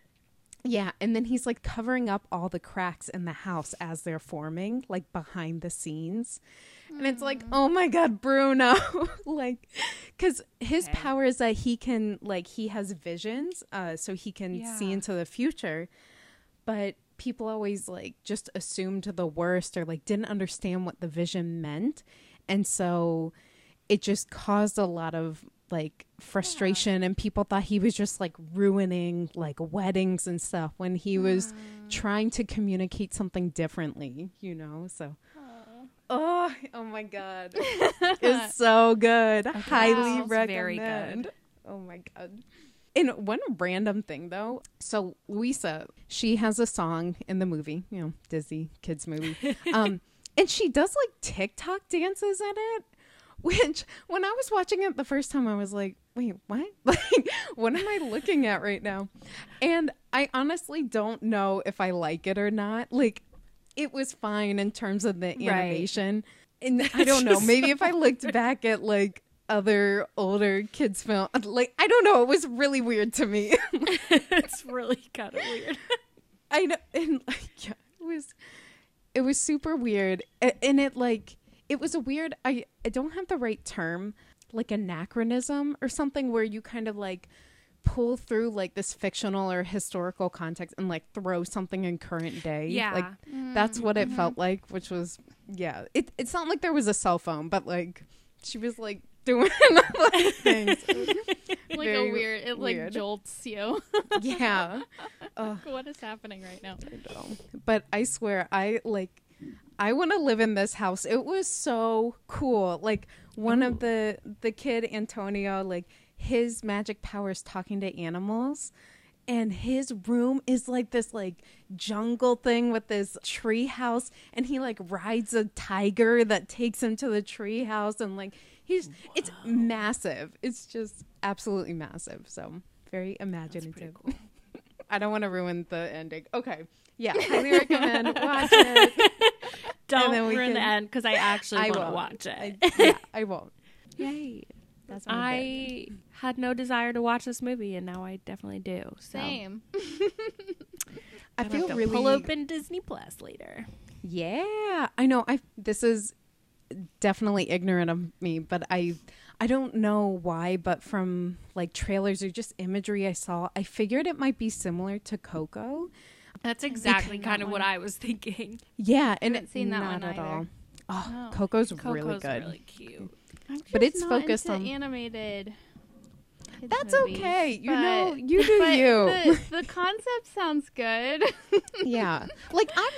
Yeah, and then he's like covering up all the cracks in the house as they're forming, like behind the scenes. And it's like, oh my god, Bruno. *laughs* like cuz his Okay. power is that he can like he has visions, uh so he can see into the future. But people always like just assumed the worst or like didn't understand what the vision meant. And so it just caused a lot of like frustration and people thought he was just like ruining like weddings and stuff when he was trying to communicate something differently, you know? So Oh, oh my god. *laughs* it's so good. Highly sounds very recommend. good. Oh my god. And one random thing though, so Luisa, she has a song in the movie, you know, Disney kids movie. *laughs* Um and she does like TikTok dances in it, which when I was watching it the first time I was like, wait, what? *laughs* Like what am I looking at right now? And I honestly don't know if I like it or not. Like it was fine in terms of the animation. And *laughs* I don't know, maybe if I looked *laughs* back at like other older kids film like I don't know, it was really weird to me. it's really kind of weird. I know and like yeah, it was it was super weird. And it like it was a weird I I don't have the right term, like anachronism or something where you kind of like pull through like this fictional or historical context and like throw something in current day. Yeah. Like mm-hmm. that's what it felt mm-hmm. like, which was yeah. It it's not like there was a cell phone, but like she was like doing *laughs* *laughs* like things. like Very a weird. It like weird. jolts you. yeah. *laughs* Ugh. what is happening right now? I know. But I swear, I like. I want to live in this house. It was so cool. Like one of the the kid Antonio, like his magic powers talking to animals. And his room is like this like jungle thing with this tree house and he like rides a tiger that takes him to the tree house and like he's it's massive. It's just absolutely massive. So very imaginative. cool. *laughs* I don't want to ruin the ending. Okay. Yeah, *laughs* highly recommend. Watch it. *laughs* Don't ruin the can- end because I actually I want to won't. watch it. I, yeah, I won't. *laughs* Yay. That's bit. I had no desire to watch this movie, and now I definitely do. So Same. I I'll feel really pull open Disney Plus later. Yeah, I know. I this is definitely ignorant of me, but I I don't know why, but from like trailers or just imagery I saw, I figured it might be similar to Coco. That's exactly kind of what. I was thinking. Yeah, and Haven't it's seen that not one at either. all. Oh, No. Coco's, Coco's really good. really cute. I'm But just it's not focused into on- animated. kids That's movies, okay. You know, you do but you. The, *laughs* the concept sounds good. yeah like i'm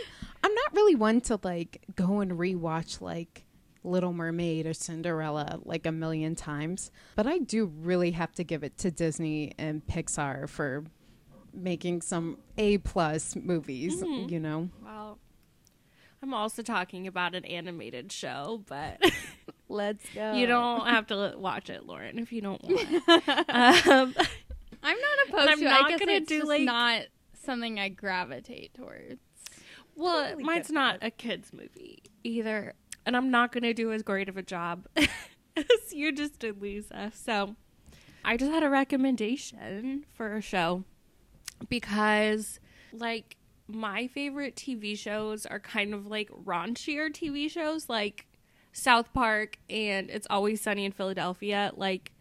i'm not really one to like go and rewatch like Little Mermaid or Cinderella like a million times. But I do really have to give it to Disney and Pixar for making some A plus movies, Mhm. you know? Well, I'm also talking about an animated show, but *laughs* Let's go. you don't have to watch it, Lauren, if you don't want. *laughs* um, I'm not opposed I'm to it. not I guess gonna it's do, just like- not something I gravitate towards. well, Totally mine's not that. a kids movie either, and I'm not going to do as great of a job *laughs* as you just did, Lisa. So, I just had a recommendation for a show because, like, my favorite TV shows are kind of like raunchier TV shows, like South Park and It's Always Sunny in Philadelphia. Like,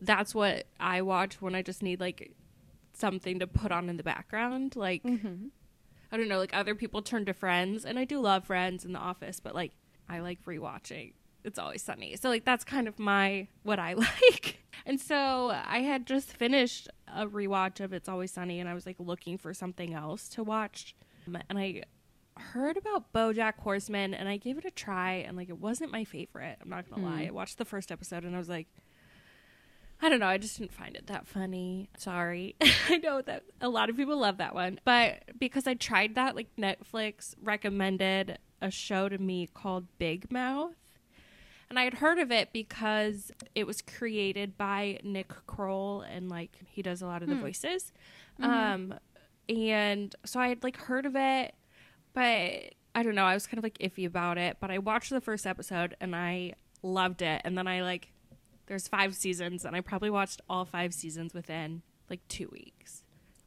that's what I watch when I just need like something to put on in the background. Like, Mm-hmm. I don't know, like other people turn to Friends, and I do love Friends in the office, but like I like rewatching. It's always sunny. So like that's kind of my what I *laughs* like. And so I had just finished a rewatch of It's Always Sunny and I was like looking for something else to watch. Um, And I heard about BoJack Horseman and I gave it a try and like it wasn't my favorite. I'm not going to lie. I watched the first episode and I was like I don't know. I just didn't find it that funny. Sorry. *laughs* I know that a lot of people love that one. But because I tried that, like Netflix recommended a show to me called Big Mouth. And I had heard of it because it was created by Nick Kroll and like he does a lot of the voices. Um and so I had like heard of it, but I don't know, I was kind of like iffy about it. But I watched the first episode and I loved it. And then I like there's five seasons, and I probably watched all five seasons within like two weeks.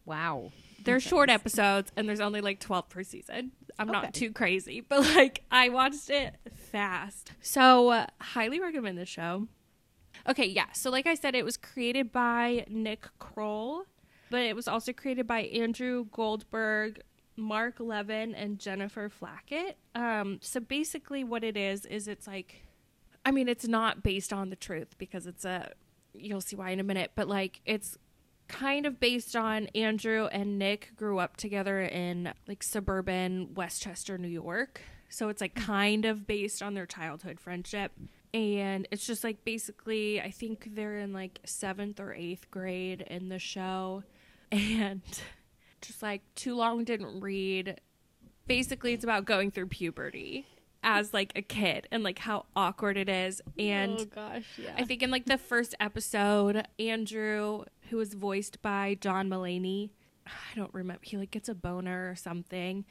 Wow. They're short episodes, and there's only like 12 per season. I'm Okay. not too crazy, but like I watched it fast. So, uh, highly recommend this show. Okay, yeah. So, like I said, it was created by Nick Kroll, but it was also created by Andrew Goldberg, Mark Levin, and Jennifer Flackett. Um, so, basically, what it is, is it's like, I mean, it's not based on the truth because it's a, you'll see why in a minute, but like it's kind of based on Andrew and Nick grew up together in like suburban Westchester, New York. So it's like kind of based on their childhood friendship. And it's just like basically, I think they're in like seventh or eighth grade in the show. *laughs* And just like too long didn't read. Basically, it's about going through puberty as like a kid and like how awkward it is. And oh gosh, yeah. I think in like the first episode, Andrew, who was voiced by John Mulaney, I don't remember, he like gets a boner or something,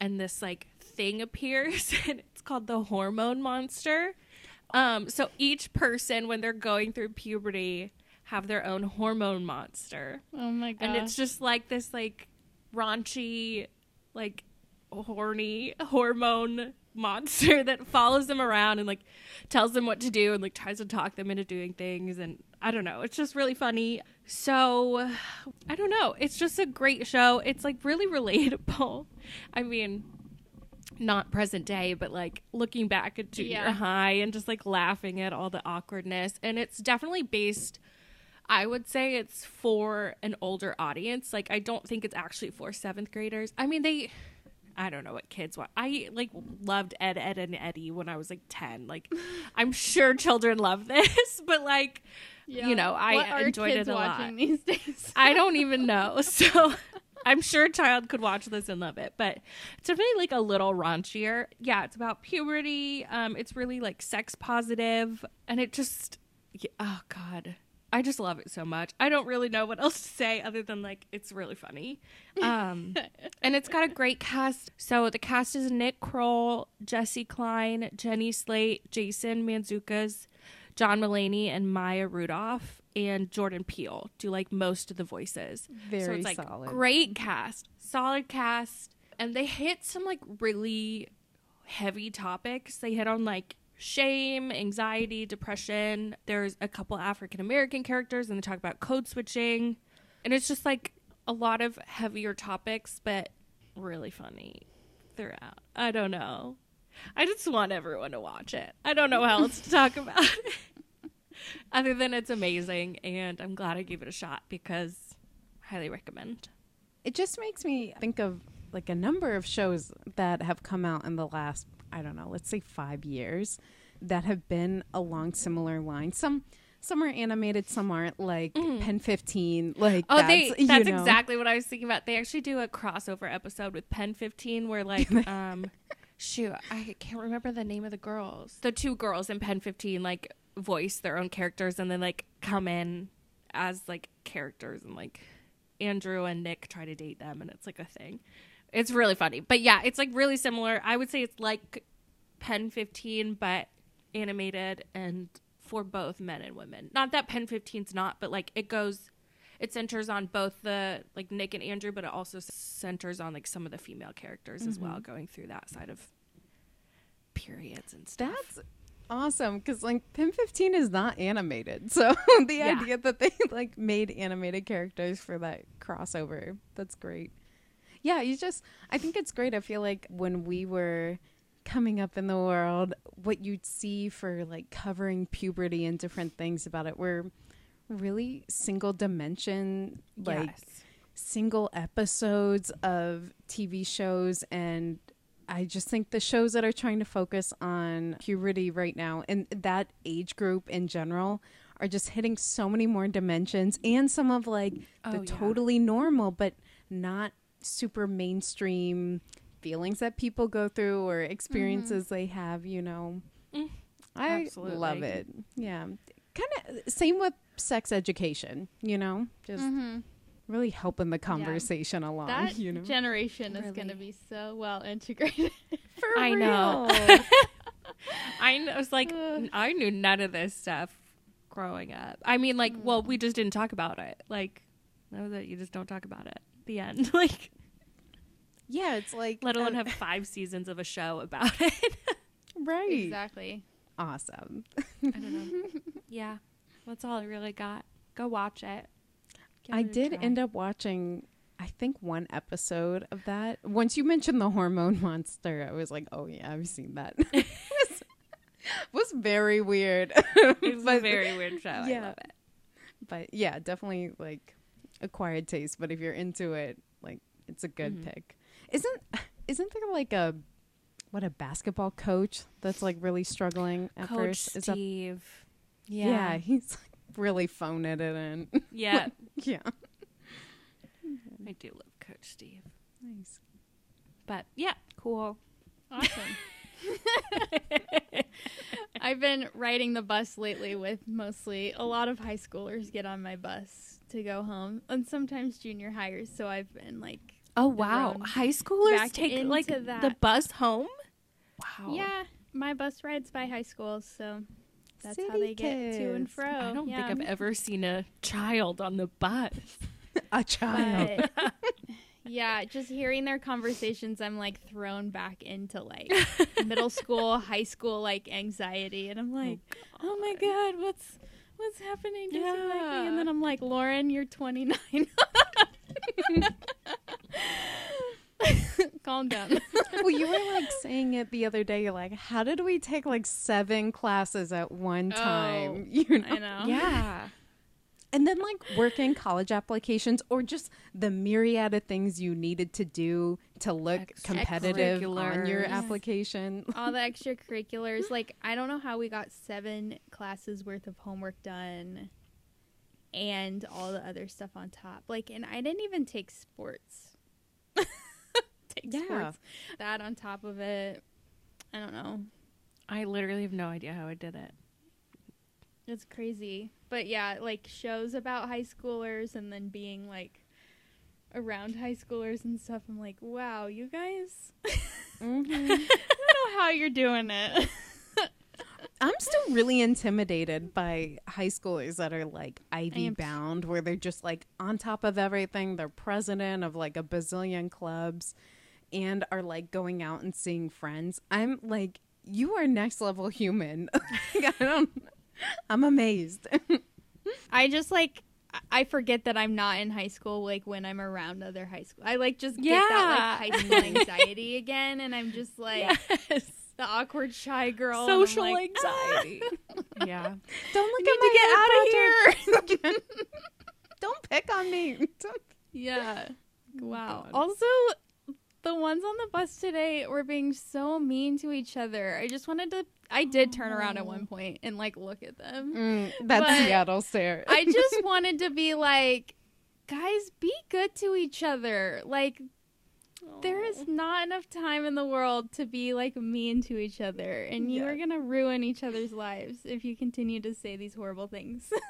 and this like thing appears, *laughs* and it's called the hormone monster. Um, so each person, when they're going through puberty, have their own hormone monster, oh my gosh. and it's just like this like raunchy, like horny hormone monster *laughs* that follows them around and like tells them what to do and like tries to talk them into doing things and I don't know. It's just really funny. So I don't know. It's just a great show. It's like really *laughs* relatable. I mean, not present day, but like looking back at junior Yeah. high and just like laughing at all the awkwardness. And it's definitely based I would say it's for an older audience. Like I don't think it's actually for seventh graders. I mean they I don't know what kids want. I like loved Ed, Edd n Eddy when I was like ten. Like, *laughs* I'm sure children love this, *laughs* but like, Yeah. you know, I enjoyed it a watching lot. these days. I don't even *laughs* know. So I'm sure a child could watch this and love it, but it's definitely like a little raunchier. Yeah, it's about puberty. Um, it's really like sex positive, and it just, yeah, oh god, I just love it so much. I don't really know what *laughs* else to say other than like it's really funny. Um, *laughs* and it's got a great cast. So the cast is Nick Kroll, Jessi Klein, Jenny Slate, Jason Mantzoukas, John Mulaney, and Maya Rudolph, and Jordan Peele do like most of the voices. so Very it's like solid. great cast, solid cast, and they hit some like really heavy topics. They hit on like shame, anxiety, depression. There's a couple African American characters, and they talk about code switching, and it's just like a lot of heavier topics, but really funny throughout. I don't know. I just want everyone to watch it. I don't know how else to talk about it. *laughs* Other than it's amazing, and I'm glad I gave it a shot because highly recommend. It just makes me think of like a number of shows that have come out in the last, I don't know, let's say five years that have been along similar lines. Some some are animated, some aren't. Like Pen Fifteen, like Oh, that's, they you that's know. exactly what I was thinking about. They actually do a crossover episode with Pen 15 where like *laughs* um shoot, I can't remember the name of the girls. The two girls in Pen 15 like voice their own characters and then like come in as like characters and like Andrew and Nick try to date them and it's like a thing. It's really funny. But yeah, it's like really similar. I would say it's like Pen 15 but animated and for both men and women. Not that Pen 15's not, but like it goes it centers on both the like Nick and Andrew, but it also centers on like some of the female characters as well, mm-hmm. going through that side of periods and stuff. That's awesome because like Pen 15 is not animated. *laughs* So the Yeah. idea that they like made animated characters for that crossover, that's great. Yeah, you just I think it's great. I feel like when we were coming up in the world, what you'd see for like covering puberty and different things about it were really single dimension like yes. single episodes of TV shows and I just think the shows that are trying to focus on puberty right now and that age group in general are just hitting so many more dimensions and some of like the Oh, yeah. totally normal but not super mainstream feelings that people go through or experiences they have, you know. Mm, I absolutely. love it. Yeah. Kind of same with sex education, you know, just Mm-hmm. really helping the conversation along. That *laughs* you know, generation is going to be so well integrated. *laughs* For I know. *laughs* I kn- was like Ugh. I knew none of this stuff growing up. I mean like well, we just didn't talk about it. Like that was it. You just don't talk about it. The end. *laughs* like yeah, it's like let alone uh, have *laughs* 5 seasons of a show about *laughs* it. right. exactly. Awesome. I don't know. yeah. That's all I really got. Go watch it. Give I it did try. end up watching. I think one episode of that. Once you mentioned the hormone monster, I was like, "Oh yeah, I've seen that." it was, was very weird. It was a very weird show. I Yeah. love it. but yeah, definitely like acquired taste. But if you're into it, like it's a good Mhm. pick. Isn't isn't there like a what a basketball coach that's like really struggling at Coach first? Is that Steve. yeah. he's like really phoning it in. Yeah. *laughs* yeah, I do love Coach Steve. nice. But yeah, cool. Awesome. *laughs* *laughs* I've been riding the bus lately with mostly a lot of high schoolers get on my bus to go home and sometimes junior hires. So I've been like, Oh wow. wow. High schoolers take like into the bus home? Wow. yeah, my bus rides by high schools. So that's how City they get to and fro. I don't yeah. think I've ever seen a child on the bus. *laughs* A child. But *laughs* yeah, just hearing their conversations, I'm like thrown back into like *laughs* middle school, high school like anxiety, and I'm like, oh, oh my god, what's what's happening? Does he like me? Yeah. And then I'm like, Lauren, you're 29. *laughs* Calm down. well, you were like saying it the other day. You're like, how did we take like seven classes at one oh, time? *laughs* You know, I know. Yeah. And then like working college applications or just the myriad of things you needed to do to look Ex- competitive on your extracurriculars. application. *laughs* All the *laughs* extracurriculars. Like, I don't know how we got seven classes worth of homework done and all the other stuff on top. Like, and I didn't even take sports. *laughs* take Yeah. sports. That on top of it. I don't know. I literally have no idea how I did it. It's crazy. But yeah, like shows about high schoolers and then being like around high schoolers and stuff. I'm like, wow, you guys, Mhm. *laughs* I don't know how you're doing it. *laughs* I'm still really intimidated by high schoolers that are like Ivy bound, where they're just like on top of everything. They're president of like a bazillion clubs and are like going out and seeing friends. I'm like, you are next level human. *laughs* Like, I don't, *laughs* I'm amazed. *laughs* I just like I- forget that I'm not in high school like when I'm around other high school. I like just get that like high school anxiety again and I'm just like Yes. the awkward shy girl. Social like, ah! anxiety. *laughs* yeah. don't look at to my get of here. don't pick on me. Don't- Yeah. Oh wow. God. Also, the ones on the bus today were being so mean to each other. I just wanted to. I did turn around at one point and like look at them. Mm, that's But Seattle stare. I just *laughs* wanted to be like, guys, be good to each other. Like, there is not enough time in the world to be like mean to each other, and you Yeah. are gonna ruin each other's lives if you continue to say these horrible things. *laughs*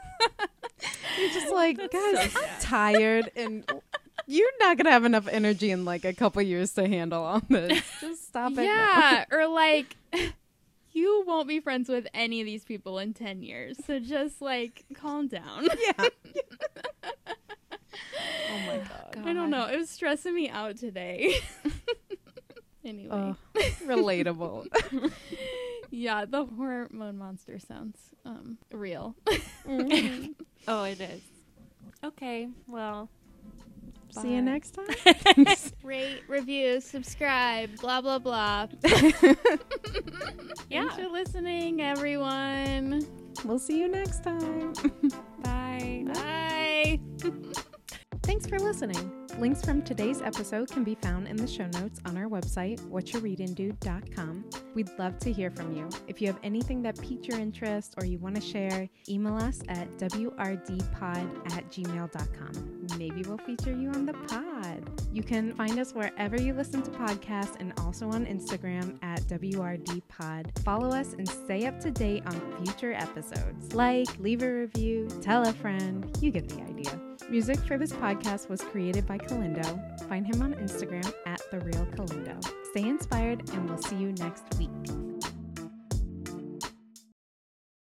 You're just like, guys, I'm tired, and *laughs* you're not gonna have enough energy in like a couple years to handle all this. *laughs* Just stop it. now. yeah, *laughs* or like. *laughs* You won't be friends with any of these people in 10 years. So just like calm down. yeah. oh my god. I don't know. It was stressing me out today. anyway. Oh, relatable. Yeah, the hormone monster sounds um real. Oh, it is. Okay, well. See you next time. *laughs* Rate, review, subscribe, blah blah blah. *laughs* Yeah. Thanks for listening, everyone. We'll see you next time. *laughs* Bye. Bye. Thanks for listening. Links from today's episode can be found in the show notes on our website, whatchoureadingdude.com. We'd love to hear from you. If you have anything that piqued your interest or you want to share, email us at wrdpod at gmail.com. Maybe we'll feature you on the pod. You can find us wherever you listen to podcasts and also on Instagram at wrdpod. Follow us and stay up to date on future episodes. Like, leave a review, tell a friend. You get the idea. Music for this podcast was created by Kalindo. Find him on Instagram at The Real Kalindo. Stay inspired, and we'll see you next week.